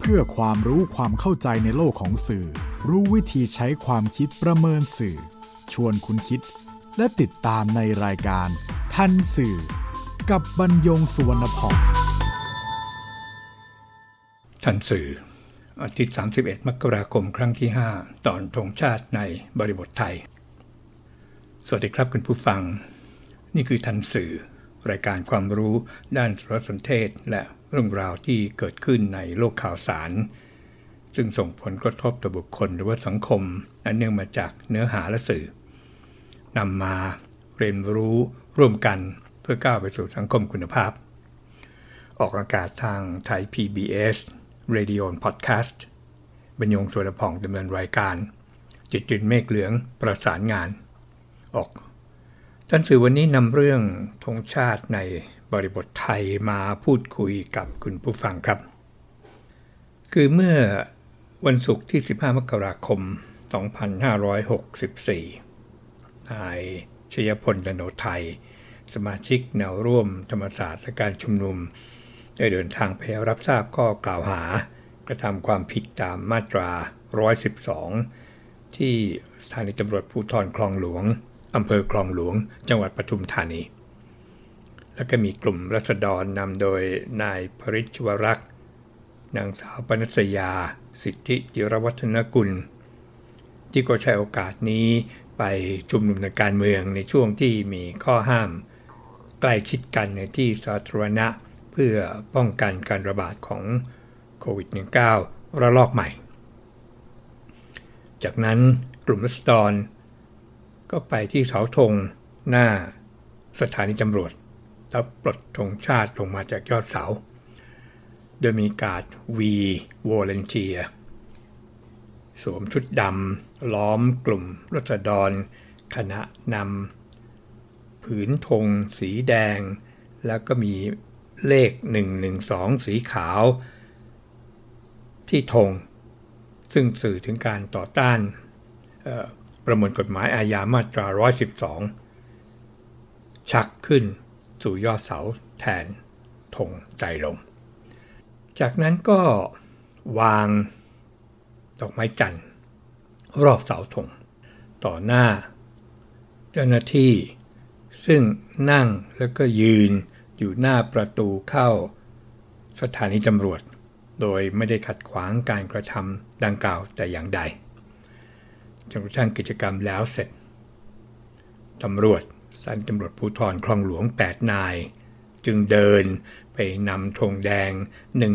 เพื่อความรู้ความเข้าใจในโลกของสื่อ รู้วิธีใช้ความคิดประเมินสื่อ ชวนคุณคิด และติดตามในรายการ ทันสื่อ กับบรรยงสุวรรณพองทันสื่ออาทิตย์ 31 มกราคม ครั้งที่ 5 ตอนธงชาติในบริบทไทย สวัสดีครับคุณผู้ฟัง นี่คือทันสื่อ รายการความรู้ด้านสารสนเทศและ เรื่องราวที่เกิดขึ้นในโลกข่าวสาร ซึ่งส่งผลกระทบต่อบุคคลหรือว่าสังคม อันเนื่องมาจากเนื้อหาและสื่อนำมาเรียนรู้ร่วมกันเพื่อก้าวไปสู่สังคมคุณภาพ ออกอากาศทางไทย PBS Radio Podcast บรรยงสวนพองดำเนินรายการ จิตจุนเมฆเหลืองประสานงาน ออก ท่านสื่อวันนี้นำเรื่องธงชาติใน บริบทไทยมาพูดคุยกับคุณผู้ฟังครับ คือเมื่อวันศุกร์ที่ 15 มกราคม 2564 นายชยพลดโนไทย สมาชิกแนวร่วมธรรมศาสตร์และการชุมนุม ได้เดินทางไปรับทราบข้อกล่าวหา กระทำความผิดตามมาตรา 112 ที่สถานีตำรวจภูธรคลองหลวงอำเภอคลองหลวง จังหวัดปทุมธานี แล้วก็มีกลุ่มรัษฎรนำโดยนายพริชวรักษ์นางสาวปนัสยา สิทธิจิรวัฒนกุล ที่ก็ใช้โอกาสนี้ไปชุมนุมในการเมืองในช่วงที่มีข้อห้าม ใกล้ชิดกันในที่สาธารณะ เพื่อป้องกันการระบาดของโควิด -19 ระลอกใหม่ จากนั้นกลุ่มรัษฎรก็ไปที่เสาธงหน้าสถานีตำรวจ แล้วปลดธงชาติลงมาจากยอดเสา โดยมีการวีวอลเลนเทียสวมชุดดำล้อมกลุ่มรัษฎรคณะนำผืนธงสีแดง แล้วก็มีเลข 112 สีขาว ที่ธง ซึ่งสื่อถึงการต่อต้านประมวลกฎหมายอาญามาตรา 112 ชักขึ้น สู่ยอดเสาแทนธงใจลงจากนั้นก็วางดอกไม้จันทร์รอบเสาธงต่อหน้า เจ้าหน้าที่ ซึ่งนั่งแล้วก็ยืนอยู่หน้าประตูเข้า สถานีตำรวจ โดยไม่ได้ขัดขวางการกระทำดังกล่าวแต่อย่างใดจนกระทั่งกิจกรรมแล้วเสร็จตำรวจ สถานีตำรวจภูธรคลองหลวง 8 นาย จึงเดินไปนำธงแดง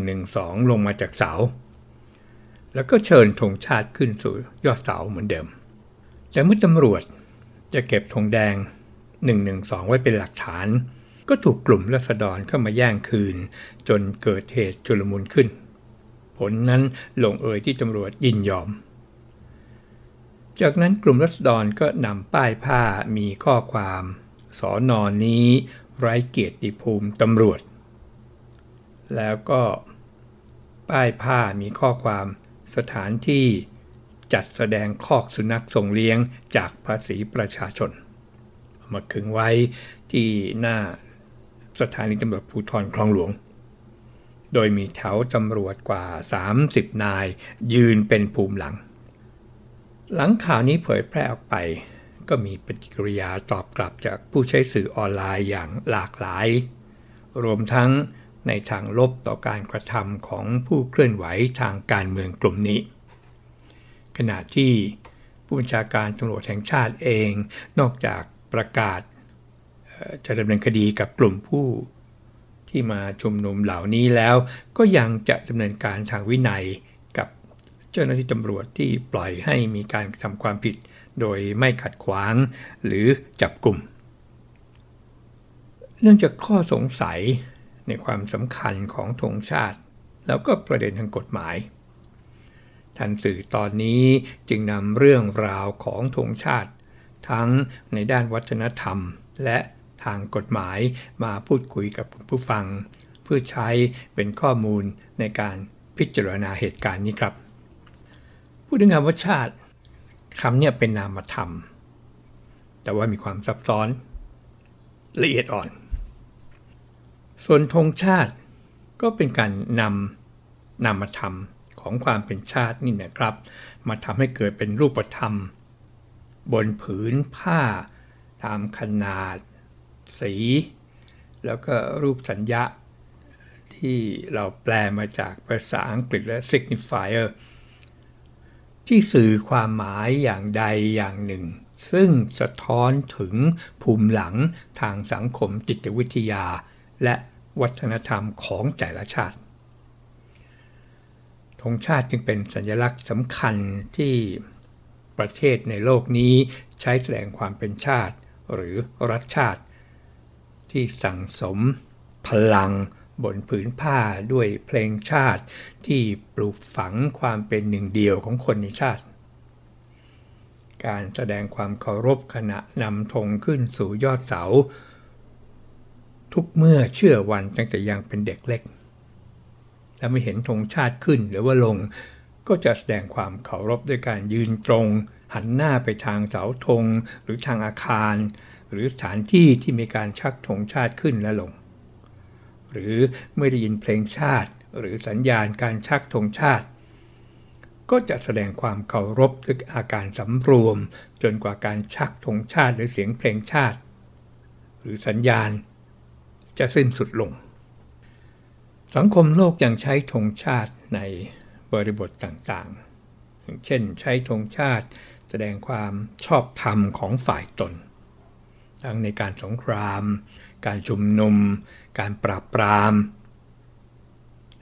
112 ลงมาจากเสา แล้วก็เชิญธงชาติขึ้นสู่ยอดเสาเหมือนเดิม แต่เมื่อตำรวจจะเก็บธงแดง 112 ไว้เป็นหลักฐาน ก็ถูกกลุ่มรัษฎรเข้ามาแย่งคืน จนเกิดเหตุจุลมุนขึ้น ผลนั้นลงเอยที่ตำรวจยินยอม จากนั้นกลุ่มรัษฎรก็นำป้ายผ้ามีข้อความสอนอนนี้ไร้เกียรติภูมิตำรวจ แล้วก็ป้ายผ้ามีข้อความสถานที่จัดแสดงคอกสุนัขส่งเลี้ยงจากภาษีประชาชน มาขึงไว้ที่หน้าสถานีตำรวจภูธรคลองหลวง โดยมีแถวตำรวจกว่า 30 นายยืนเป็นภูมิหลัง หลังข่าวนี้เผยแพร่ออกไป ก็มีปฏิกิริยาตอบกลับจากผู้ใช้สื่อออนไลน์อย่างหลากหลาย รวมทั้งในทางลบต่อการกระทำของผู้เคลื่อนไหวทางการเมืองกลุ่มนี้ ขณะที่ผู้บัญชาการตำรวจแห่งชาติเอง นอกจากประกาศจะดำเนินคดีกับกลุ่มผู้ ที่มาชุมนุมเหล่านี้แล้ว ก็ยังจะดำเนินการทางวินัย เจ้าหน้าที่ตำรวจที่ปล่อยให้มีการทำความผิด โดยไม่ขัดขวางหรือจับกลุ่ม เนื่องจากข้อสงสัยในความสำคัญของธงชาติ แล้วก็ประเด็นทางกฎหมายทันสื่อตอนนี้จึงนำเรื่องราวของธงชาติ ทั้งในด้านวัฒนธรรม และทางกฎหมายมาพูดคุยกับผู้ฟัง เพื่อใช้เป็นข้อมูลในการพิจารณาเหตุการณ์นี้ครับ ดถึงคำว่าชาติคำนี้เป็นนามธรรม แต่ว่ามีความซับซ้อน ละเอียดอ่อน ส่วนธงชาติก็เป็นการนำนามธรรมของความเป็นชาตินี่นะครับ มาทำให้เกิดเป็นรูปธรรม บนผืนผ้า ตามขนาด สี แล้วก็รูปสัญญาที่เราแปลมาจากภาษาอังกฤษและ signifier ที่สื่อความหมายอย่างใดอย่างหนึ่ง ซึ่งสะท้อนถึงภูมิหลังทางสังคมจิตวิทยา และวัฒนธรรมของแต่ละชาติธงชาติจึงเป็นสัญลักษณ์สำคัญที่ประเทศในโลกนี้ใช้แสดงความเป็นชาติหรือรัฐชาติ ที่สั่งสมพลัง บนผืนผ้าด้วยเพลงชาติที่ปลูกฝังความเป็นหนึ่งเดียวของคนในชาติ การแสดงความเคารพขณะนำธงขึ้นสู่ยอดเสา ทุกเมื่อเชื่อวันตั้งแต่ยังเป็นเด็กเล็ก และไม่เห็นธงชาติขึ้นหรือว่าลง ก็จะแสดงความเคารพด้วยการยืนตรง หันหน้าไปทางเสาธงหรือทางอาคาร หรือสถานที่ที่มีการชักธงชาติขึ้นและลง หรือเมื่อได้ยินเพลงชาติ หรือสัญญาณการชักธงชาติ ก็จะแสดงความเคารพด้วยอาการสำรวม จนกว่าการชักธงชาติหรือเสียงเพลงชาติ หรือสัญญาณ จะสิ้นสุดลง สังคมโลกยังใช้ธงชาติในบริบทต่างๆ อย่างเช่นใช้ธงชาติแสดงความชอบธรรมของฝ่ายตน ทั้งในการสงคราม การชุมนุม การปราบปราม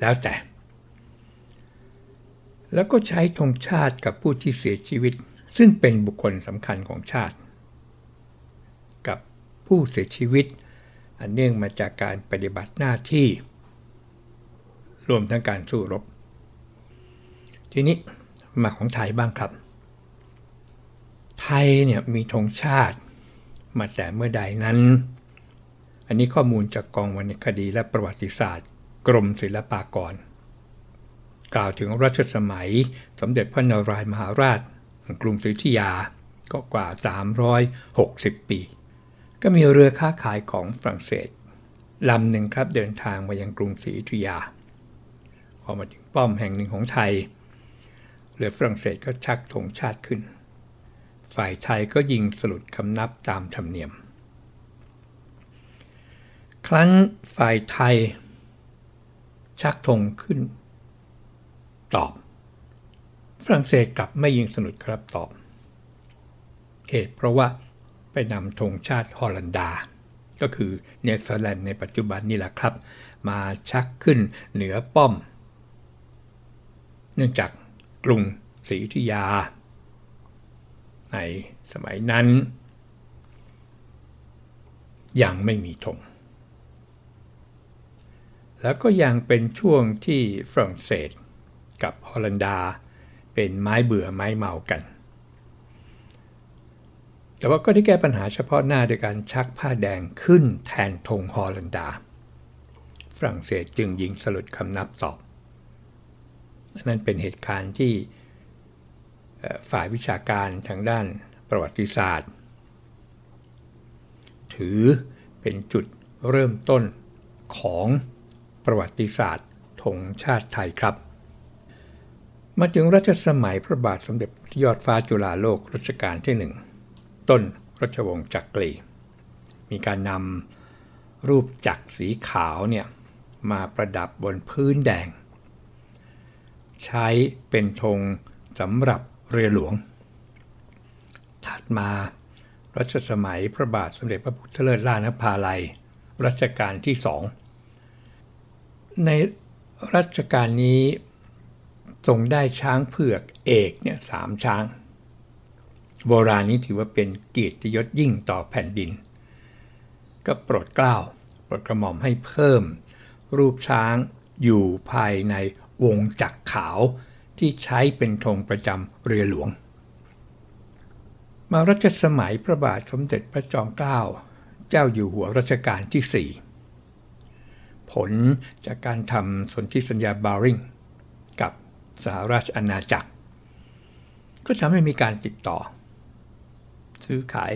แล้วแต่ แล้วก็ใช้ธงชาติกับผู้ที่เสียชีวิต ซึ่งเป็นบุคคลสำคัญของชาติ กับผู้เสียชีวิต อันเนื่องมาจากการปฏิบัติหน้าที่ รวมทั้งการสู้รบ ทีนี้มาของไทยบ้างครับ ไทยเนี่ยมีธงชาติมาแต่เมื่อใดนั้น อันนี้ข้อมูลจากกองวรรณคดีและประวัติศาสตร์ กรมศิลปากร กล่าวถึงรัชสมัยสมเด็จพระนารายมหาราชกรุงศรีอยุธยาก็กว่า 360 ปี ก็มีเรือค้าขายของฝรั่งเศสลำหนึ่งครับเดินทางมายังกรุงศรีอยุธยา พอมาถึงป้อมแห่งหนึ่งของไทย เรือฝรั่งเศสก็ชักธงชาติขึ้น ฝ่ายไทยก็ยิงสลุดคำนับตามธรรมเนียม ครั้นฝ่ายไทย ชักธงขึ้น ตอบ ฝรั่งเศสกลับไม่ยิงสนุดครับตอบ เหตุเพราะว่าไปนำธงชาติฮอลันดา ก็คือเนเธอร์แลนด์ในปัจจุบันนี่แหละครับ มาชักขึ้นเหนือป้อม เนื่องจากกรุงศรีอยุธยา ในสมัยนั้น ยังไม่มีธง แล้วก็ยังเป็นช่วงที่ฝรั่งเศส กับฮอลันดา เป็นไม้เบื่อไม้เมากัน แต่ว่าก็ได้แก้ปัญหาเฉพาะหน้าโดยการชักผ้าแดงขึ้นแทนธงฮอลันดา ฝรั่งเศสจึงยิงสลุดคำนับตอบ นั่นเป็นเหตุการณ์ที่ฝ่ายวิชาการทางด้านประวัติศาสตร์ ถือเป็นจุดเริ่มต้นของ ประวัติศาสตร์ธงชาติไทยครับ มาถึงรัชสมัยพระบาทสมเด็จยอดฟ้าจุฬาโลกรัชกาลที่หนึ่งต้นรัชวงศ์จักรี มีการนำรูปจักรสีขาวเนี่ยมาประดับบนพื้นแดง ใช้เป็นธงสำหรับเรือหลวง ถัดมารัชสมัยพระบาทสมเด็จพระพุทธเลิศล่านภาลัย รัชกาลที่สอง ในรัชกาลนี้ทรงได้ช้างเผือกเอกเนี่ยสามช้าง โบราณนี้ถือว่าเป็นเกียรติยศยิ่งต่อแผ่นดิน ก็โปรดเกล้าโปรดกระหม่อมให้เพิ่ม รูปช้างอยู่ภายในวงจักรขาวที่ใช้เป็นธงประจำเรือหลวง มารัชสมัยพระบาทสมเด็จพระจอมเกล้า เจ้าอยู่หัวรัชกาลที่สี่ ผลจากการทำสนธิสัญญาบาริงกับสหราชอาณาจักร ก็ทำให้มีการติดต่อ ซื้อขาย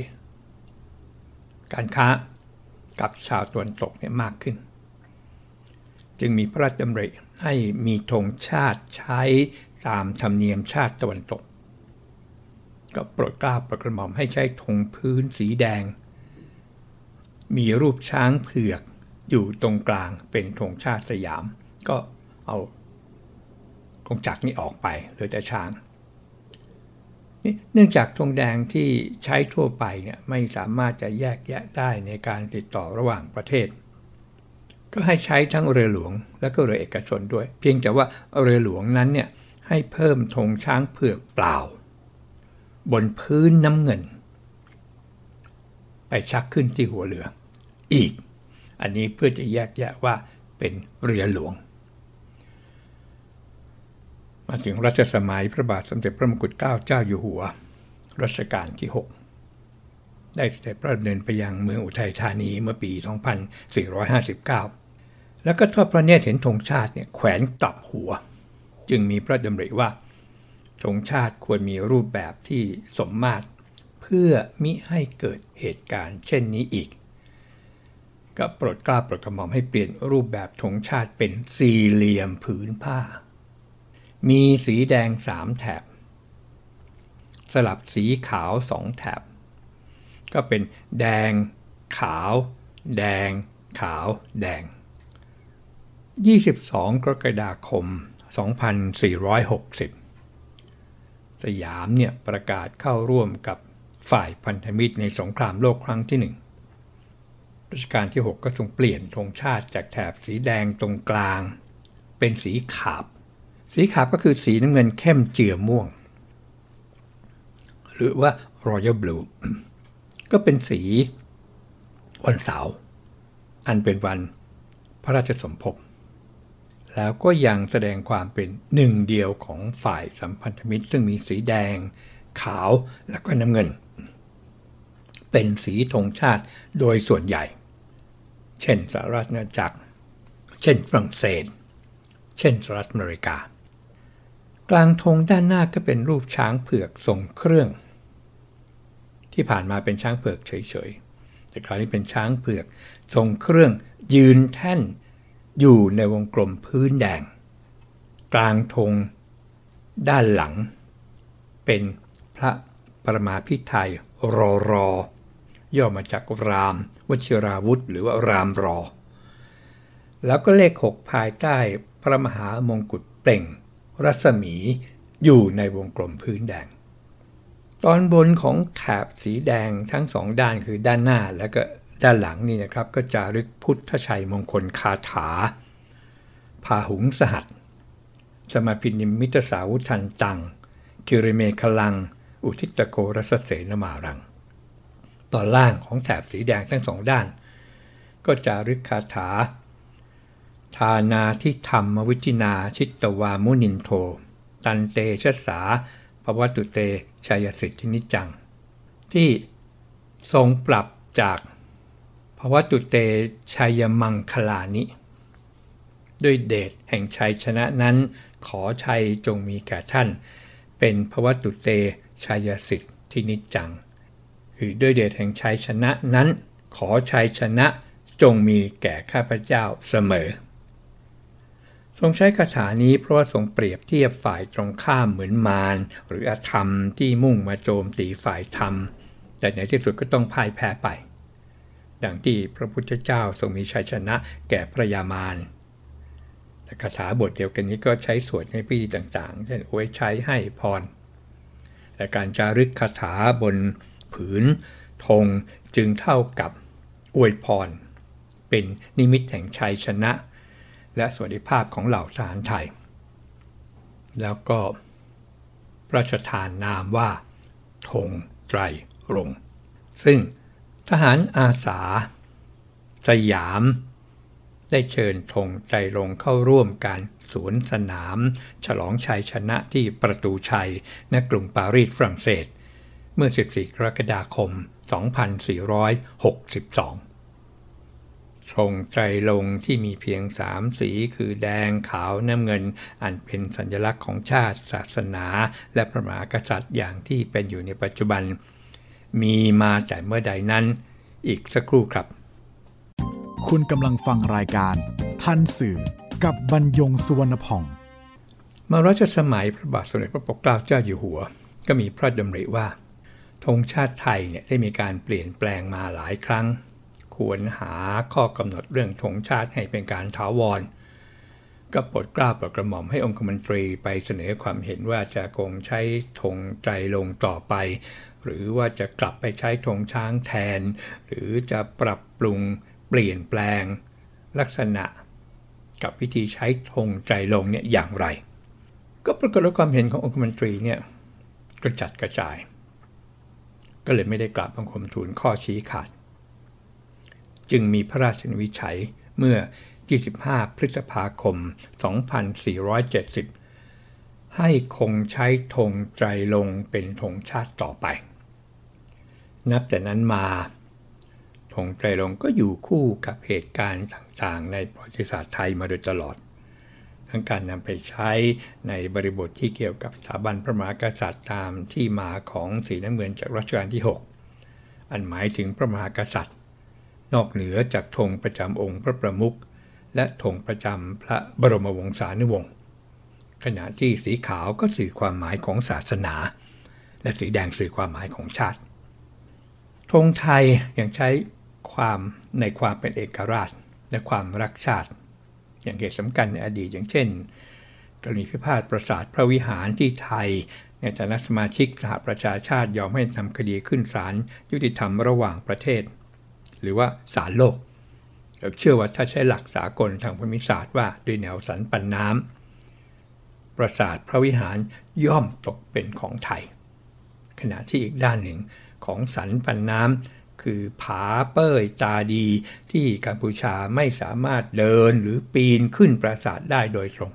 การค้ากับชาวตะวันตกเนี่ยมากขึ้น จึงมีพระราชดำริให้มีธงชาติใช้ตามธรรมเนียมชาติตะวันตก ก็โปรดกล้าโปรดกระหม่อมให้ใช้ธงพื้นสีแดง มีรูปช้างเผือก อยู่ตรงกลางเป็นธงชาติสยาม ก็เอาธงจักรนี้ออกไปเหลือแต่ช้างเนื่องจากธงแดงที่ใช้ทั่วไปเนี่ยไม่สามารถจะแยกแยะได้ในการติดต่อระหว่างประเทศ ก็ให้ใช้ทั้งเรือหลวงและก็เรือเอกชนด้วย เพียงแต่ว่าเรือหลวงนั้นเนี่ยให้เพิ่มธงช้างเผือกเปล่า บนพื้นน้ำเงิน ไปชักขึ้นที่หัวเรือ อีก อันนี้เพื่อจะแยกแยะว่าเป็นเรือหลวง มาถึงรัชสมัยพระบาทสมเด็จพระมงกุฎเกล้าเจ้าอยู่หัว รัชกาลที่ 6 ได้เสด็จพระดำเนินไปยังเมืองอุทัยธานีเมื่อปี 2459 แล้วก็ทอดพระเนตรเห็นธงชาติเนี่ยแขวนกลับหัว จึงมีพระดำริว่าธงชาติควรมีรูปแบบที่สมมาตร เพื่อมิให้เกิดเหตุการณ์เช่นนี้อีก ก็โปรดกล้าโปรดกระหม่อมให้เปลี่ยนรูปแบบธงชาติเป็นสี่เหลี่ยมผืนผ้า มีสีแดงสามแถบ สลับสีขาวสองแถบ ก็เป็นแดง ขาว แดง ขาว แดง 22 กรกฎาคม 2460 สยามเนี่ยประกาศเข้าร่วมกับฝ่ายพันธมิตรในสงครามโลกครั้งที่หนึ่ง รัชกาลที่ 6 ก็ทรงเปลี่ยนธงชาติจากแถบสีแดงตรงกลาง เป็นสีขาบ สีขาวก็คือสีน้ำเงินเข้มเจือม่วง หรือว่า Royal Blue ก็เป็นสีวันเสาร์อันเป็นวันพระราชสมภพแล้วก็ยังแสดงความเป็นหนึ่งเดียวของฝ่ายสัมพันธมิตร ซึ่งมีสีแดง ขาวและก็น้ำเงิน เป็นสีธงชาติโดยส่วนใหญ่ เช่นสหรัฐอาณาจักร เช่นฝรั่งเศส เช่นสหรัฐอเมริกา กลางธงด้านหน้าก็เป็นรูปช้างเผือกทรงเครื่อง ที่ผ่านมาเป็นช้างเผือกเฉยๆ แต่คราวนี้เป็นช้างเผือกทรงเครื่องยืนแท่นอยู่ในวงกลมพื้นแดง กลางธงด้านหลัง เป็นพระประมาพิไทยรอรอ ย่อมาจากรามวชิราวุธ หรือว่ารามรอ แล้วก็เลขหกภายใต้พระมหามงกุฎเปล่ง รัศมีอยู่ในวงกลมพื้นแดง ตอนบนของแถบสีแดงทั้งสองด้านคือด้านหน้าและก็ด้านหลังนี่นะครับ ก็จะรึกพุทธชัยมงคลคาถาพาหุงสหัส สมาพินิมิตสาวุทันตังคิริเมคลัง อุทิตโกรสเสนมารัง ตอนล่างของแถบสีแดงทั้งสองด้าน ก็จะรึกคาถา ทานาทิธรรมวิจินาชิตตวามุนินโท ตันเตชะสาภวตุเตชัยสิทธินิจัง ที่ทรงปรับจากภวตุเตชัยมังคลานิ ด้วยเดชแห่งชัยชนะนั้นขอชัยจงมีแก่ท่าน เป็นภวตุเตชัยสิทธินิจัง คือด้วยเดชแห่งชัยชนะนั้น ขอชัยชนะจงมีแก่ข้าพเจ้าเสมอ ทรงใช้คาถานี้เพราะว่าทรงเปรียบเทียบฝ่ายตรงข้ามเหมือนมารหรืออธรรมที่มุ่งมาโจมตีฝ่ายธรรม แต่ในที่สุดก็ต้องพ่ายแพ้ไป ดังที่พระพุทธเจ้าทรงมีชัยชนะแก่พระยามารและคาถาบทเดียวกันนี้ก็ใช้สวดในพิธีต่างๆ เช่นอวยชัยให้พรและการจารึกคาถาบน ผืนธงจึงเท่ากับอวยพร เป็นนิมิตแห่งชัยชนะ และสวัสดิภาพของเหล่าทหารไทย แล้วก็พระราชทานนามว่าธงไตรรงซึ่งทหารอาสา สยาม ได้เชิญธงไตรรงเข้าร่วมการสวนสนาม ฉลองชัยชนะที่ประตูชัยในกรุงปารีสฝรั่งเศส เมื่อ 14 กรกฎาคม 2462ธงไตรลงที่มีเพียงสามสีคือแดงขาวน้ำเงิน อันเป็นสัญลักษณ์ของชาติ ศาสนา และพระมหากษัตริย์อย่างที่เป็นอยู่ในปัจจุบัน มีมาแต่เมื่อใดนั้น อีกสักครู่ครับ คุณกำลังฟังรายการ ทันสื่อกับบรรยงสุวรรณพองมารัชสมัยพระบาทสมเด็จพระปกเกล้าเจ้าอยู่หัว ก็มีพระดำริว่า ธงชาติไทยเนี่ยได้มีการเปลี่ยนแปลงมาหลายครั้ง ควรหาข้อกำหนดเรื่องธงชาติให้เป็นการถาวร ก็ปลดกล้าปลดกระหม่อมให้องคมนตรีไปเสนอความเห็นว่าจะคงใช้ธงใจลงต่อไป หรือว่าจะกลับไปใช้ธงช้างแทน หรือจะปรับปรุงเปลี่ยนแปลง ลักษณะ กับวิธีใช้ธงใจลงเนี่ยอย่างไร ก็ปรากฏว่าความเห็นขององคมนตรีเนี่ยกระจัดกระจาย ก็เลยไม่ได้กลับบังคมทูลข้อชี้ขาด จึงมีพระราชวิชัยเมื่อ 25 พฤษภาคม 2470 ให้คงใช้ธงใจลงเป็นธงชาติต่อไป นับแต่นั้นมาธงใจลงก็อยู่คู่กับเหตุการณ์ต่างๆ ในประวัติศาสตร์ไทยมาโดยตลอด ทั้งการนำไปใช้ในบริบทที่เกี่ยวกับสถาบันพระมหากษัตริย์ตามที่มาของสีน้ำเงินจากรัชกาลที่ 6 อันหมายถึงพระมหากษัตริย์ นอกเหนือจากธงประจำองค์พระประมุขและธงประจำพระบรมวงศานุวงศ์ขณะที่สีขาวก็สื่อความหมายของศาสนา และสีแดงสื่อความหมายของชาติธงไทยยังใช้ความในความเป็นเอกราช และความรักชาติ อย่างเหตุสำคัญในอดีตอย่างเช่น กรณีพิพาทประสาทพระวิหารที่ไทย ในฐานะสมาชิกสหประชาชาติยอมให้นำคดีขึ้นศาลยุติธรรมระหว่างประเทศ หรือว่าศาลโลกเชื่อว่าถ้าใช้หลักสากลทางภูมิศาสตร์ว่าด้วยแนวสันปันน้ำปราสาทพระวิหารย่อมตกเป็นของไทย ขณะที่อีกด้านหนึ่งของสันปันน้ำ คือผาเป้ยตาดีที่กัมพูชาไม่สามารถเดินหรือปีนขึ้นปราสาทได้โดยตรง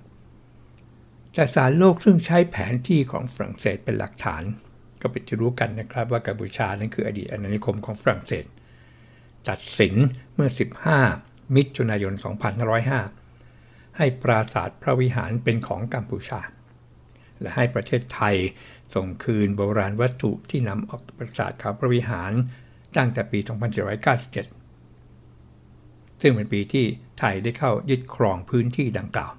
แต่สารโลกซึ่งใช้แผนที่ของฝรั่งเศสเป็นหลักฐาน ก็เป็นที่รู้กันนะครับว่ากัมพูชานั้นคืออดีตอาณานิคมของฝรั่งเศส ตัดสินเมื่อ 15 มิถุนายน 2505 ให้ปราสาทพระวิหารเป็นของกัมพูชา และให้ประเทศไทยส่งคืนโบราณวัตถุที่นำออกปราสาทเขาพระวิหาร ตั้งแต่ปี 2497 ซึ่งเป็นปีที่ไทยได้เข้ายึดครองพื้นที่ดังกล่าว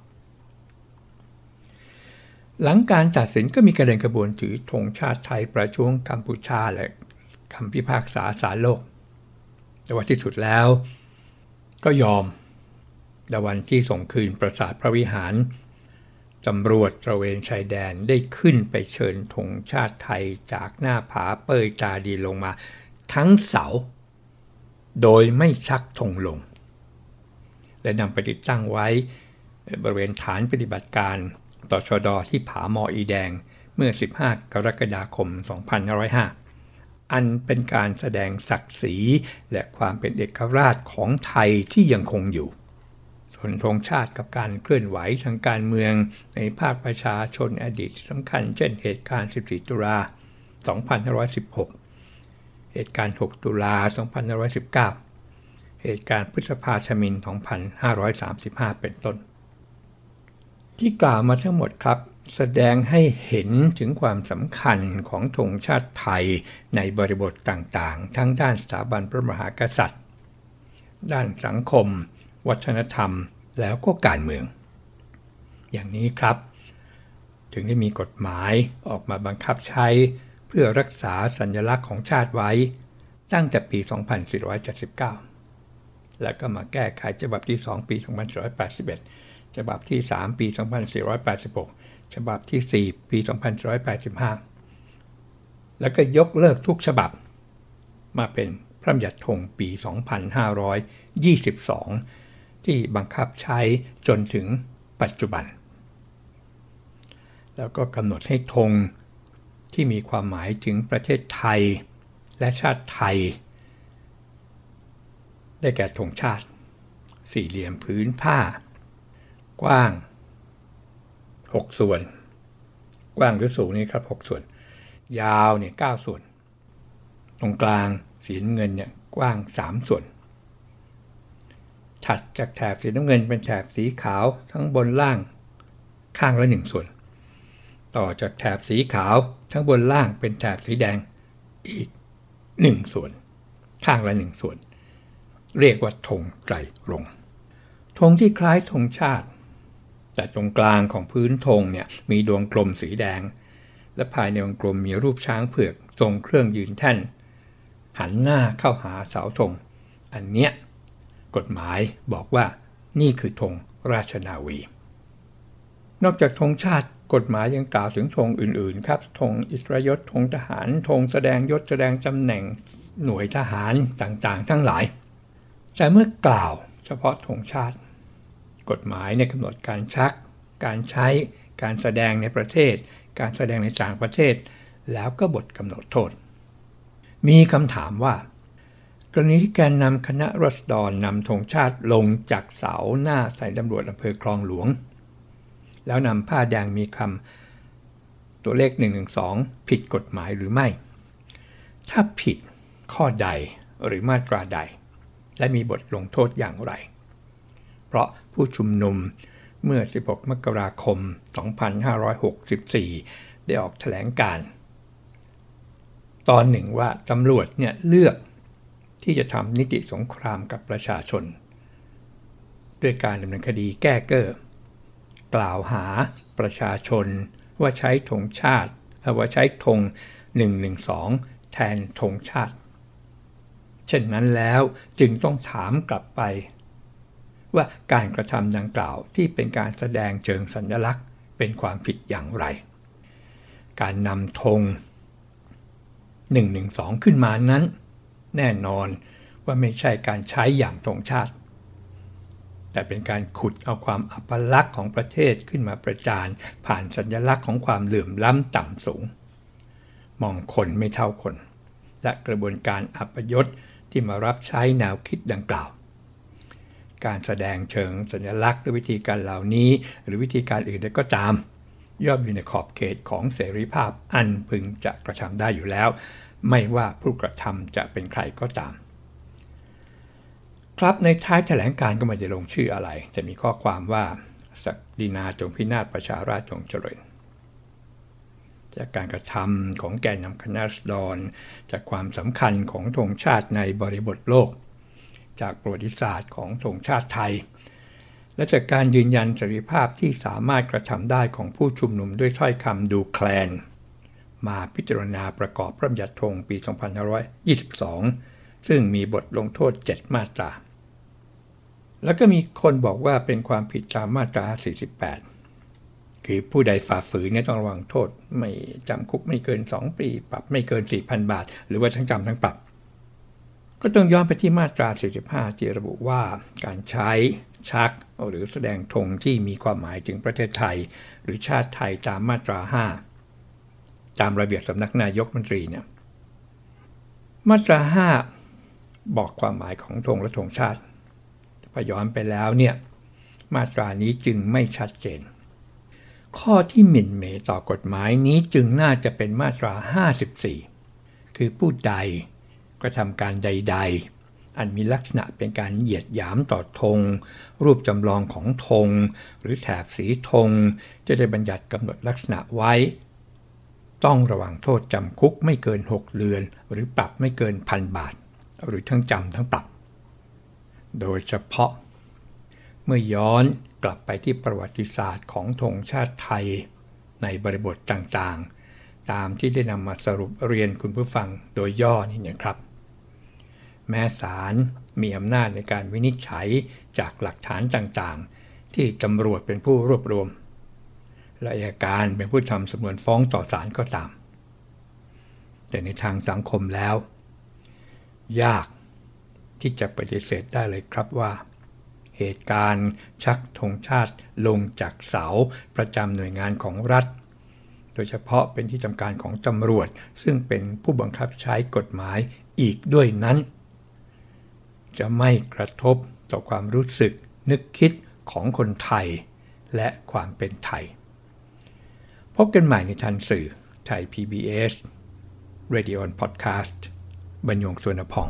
หลังการตัดสินก็มีการเดินกระบวนถือธงชาติไทยประท้วงกัมพูชาและคำพิพากษาสารโลก แต่ว่าที่สุดแล้วก็ยอมแต่วันที่ส่งคืนปราสาทพระวิหารตำรวจตระเวนชายแดนได้ขึ้นไปเชิญธงชาติไทยจากหน้าผาเปยตาดีลงมา ทั้งเสา โดยไม่ชักธงลง และนำไปติดตั้งไว้บริเวณฐานปฏิบัติการต่อชอดอที่ผาหมออีแดงเมื่อ 15 กรกฎาคม 2505 อันเป็นการแสดงศักดิ์ศรีและความเป็นเอกราชของไทยที่ยังคงอยู่ ส่วนธงชาติกับการเคลื่อนไหวทางการเมืองในภาคประชาชนอดีตสำคัญ เช่นเหตุการณ์ 14 ตุลา 2516 เหตุการณ์ 6 ตุลา2519 เหตุการณ์พฤษภาธมิน 2535 เป็นต้น ที่กล่าวมาทั้งหมดครับ แสดงให้เห็นถึงความสำคัญของธงชาติไทยในบริบทต่างๆ ทั้งด้านสถาบันพระมหากษัตริย์ ด้านสังคม วัฒนธรรม แล้วก็การเมือง อย่างนี้ครับ ถึงได้มีกฎหมายออกมาบังคับใช้ พื่อรักษาสัญลักษณ์ของชาติไว้ ตั้งแต่ปี 2479 แล้วก็มาแก้ไขฉบับที่ 2 ปี 2481 ฉบับที่ 3 ปี 2486 ฉบับที่ 4 ปี2585 แล้วก็ยกเลิกทุกฉบับ มาเป็นพระบัญญัติธงปี 2522 ที่บังคับใช้จนถึงปัจจุบัน แล้วก็กำหนดให้ธง ที่มีความหมายถึงประเทศไทย และชาติไทย ได้แก่ธงชาติ สี่เหลี่ยมพื้นผ้า กว้าง 6 ส่วน กว้างหรือสูงนี่ครับ 6 ส่วน ยาวเนี่ย9ส่วน ตรงกลางสีน้ำเงินเนี่ยกว้าง 3 ส่วน ถัดจากแถบสีน้ำเงินเป็นแถบสีขาวทั้งบนล่างข้างละ 1 ส่วน ต่อจากแถบสีขาว ทั้งบนล่างเป็นแถบสีแดงอีก 1 ส่วน ข้างละ 1 ส่วน เรียกว่าธงไตรรงธงที่คล้ายธงชาติ แต่ตรงกลางของพื้นธงเนี่ยมีดวงกลมสีแดง และภายในวงกลมมีรูปช้างเผือกทรงเครื่องยืนแท่น หันหน้าเข้าหาเสาธง อันเนี้ยกฎหมายบอกว่านี่คือธงราชนาวี นอกจากธงชาติ กฎหมายยังกล่าวถึงธงอื่นๆครับธงอิสราเอลธงทหารธงแสดงยศแสดงตำแหน่งหน่วยทหารต่างๆ ทั้งหลาย แต่เมื่อกล่าวเฉพาะธงชาติ กฎหมายในกำหนดการชัก การใช้ การแสดงในประเทศ การแสดงในต่างประเทศ แล้วก็บทกำหนดโทษ มีคำถามว่า กรณีที่การนำคณะรัษฎรนำธงชาติลงจากเสาหน้าใส่ตำรวจอำเภอคลองหลวง แล้วนำผ้าแดงมีคำตัวเลข 112 ผิดกฎหมายหรือไม่ ถ้าผิดข้อใดหรือมาตราใด และมีบทลงโทษอย่างไร เพราะผู้ชุมนุมเมื่อ 16 มกราคม 2564 ได้ออกแถลงการ ตอนหนึ่งว่าตำรวจเนี่ยเลือกที่จะทำนิติสงครามกับประชาชน ด้วยการดำเนินคดีแก้เก้อ กล่าวหาประชาชน ว่าใช้ธงชาติว่าใช้ธง112 แทนธงชาติ เช่นนั้นแล้วจึงต้องถามกลับไป ว่าการกระทำดังกล่าวที่เป็นการแสดงเชิงสัญลักษณ์ เป็นความผิดอย่างไร การนำธง112 ขึ้นมานั้น แน่นอนว่าไม่ใช่การใช้อย่างธงชาติ แต่เป็นการขุดเอาความอัปลักษณ์ของประเทศขึ้นมาประจานผ่านสัญลักษณ์ของความเหลื่อมล้ำต่ำสูง มองคนไม่เท่าคน และกระบวนการอัปยศที่มารับใช้แนวคิดดังกล่าว การแสดงเชิงสัญลักษณ์ด้วยวิธีการเหล่านี้ หรือวิธีการอื่นใดก็ตาม ย่อมอยู่ในขอบเขตของเสรีภาพอันพึงจะกระทำได้อยู่แล้ว ไม่ว่าผู้กระทำจะเป็นใครก็ตาม ครับในท้ายแถลงการก็ไม่ได้ลงชื่ออะไร จะมีข้อความว่าศักดินาจงพินาศประชาราชจงเจริญ จากการกระทำของแกนนำคณะรัษฎร จากความสำคัญของธงชาติในบริบทโลก จากประวัติศาสตร์ของธงชาติไทย และจากการยืนยันเสรีภาพที่สามารถกระทำได้ของผู้ชุมนุมด้วยถ้อยคำดูแคลน มาพิจารณาประกอบพระบัญญัติธงปี 2522 ซึ่งมีบทลงโทษ 7 มาตรา แล้วก็มีคนบอกว่าเป็นความผิดตามมาตรา 48 คือผู้ใดฝ่าฝืนเนี่ยต้องระวังโทษ ไม่จำคุกไม่เกิน 2 ปี ปรับไม่เกิน 4,000 บาท หรือว่าทั้งจำทั้งปรับ ก็ต้องย้อนไปที่มาตรา 45 ที่ระบุว่าการใช้ชัก หรือแสดงธงที่มีความหมายถึงประเทศไทย หรือชาติไทยตามมาตรา 5 ตามระเบียบสำนักนายกมนตรีเนี่ยมาตรา 5 บอกความหมายของธงและธงชาติ พอย้อนไปแล้วเนี่ยมาตรานี้จึงไม่ชัดเจน ข้อที่หมิ่นเหมต่อกฎหมายนี้จึงน่าจะเป็นมาตรา 54 คือผู้ใดกระทำการใด ๆ อันมีลักษณะเป็นการเหยียดหยามต่อธงรูปจำลองของธงหรือแถบสีธงจะได้บัญญัติกำหนดลักษณะไว้ ต้องระวังโทษจำคุกไม่เกิน 6 เดือน หรือปรับไม่เกินพันบาท หรือทั้งจำทั้งปรับ โดยเฉพาะ เมื่อย้อนกลับไปที่ประวัติศาสตร์ของธงชาติไทย ในบริบทต่างๆ ตามที่ได้นำมาสรุปเรียนคุณผู้ฟังโดยย่อนี่นะครับ แม้ศาลมีอำนาจในการวินิจฉัยจากหลักฐานต่างๆ ที่ตำรวจเป็นผู้รวบรวม และอัยการเป็นผู้ทำสำนวนฟ้องต่อศาลก็ตาม แต่ในทางสังคมแล้ว ยาก ที่จะปฏิเสธได้เลยครับว่า เหตุการณ์ชักธงชาติลงจากเสาประจำหน่วยงานของรัฐ โดยเฉพาะเป็นที่ทำการของตำรวจ ซึ่งเป็นผู้บังคับใช้กฎหมายอีกด้วยนั้น จะไม่กระทบต่อความรู้สึกนึกคิดของคนไทย และความเป็นไทย พบกันใหม่ในทันสื่อไทย PBS Radio on Podcast บรรยงสวนพอง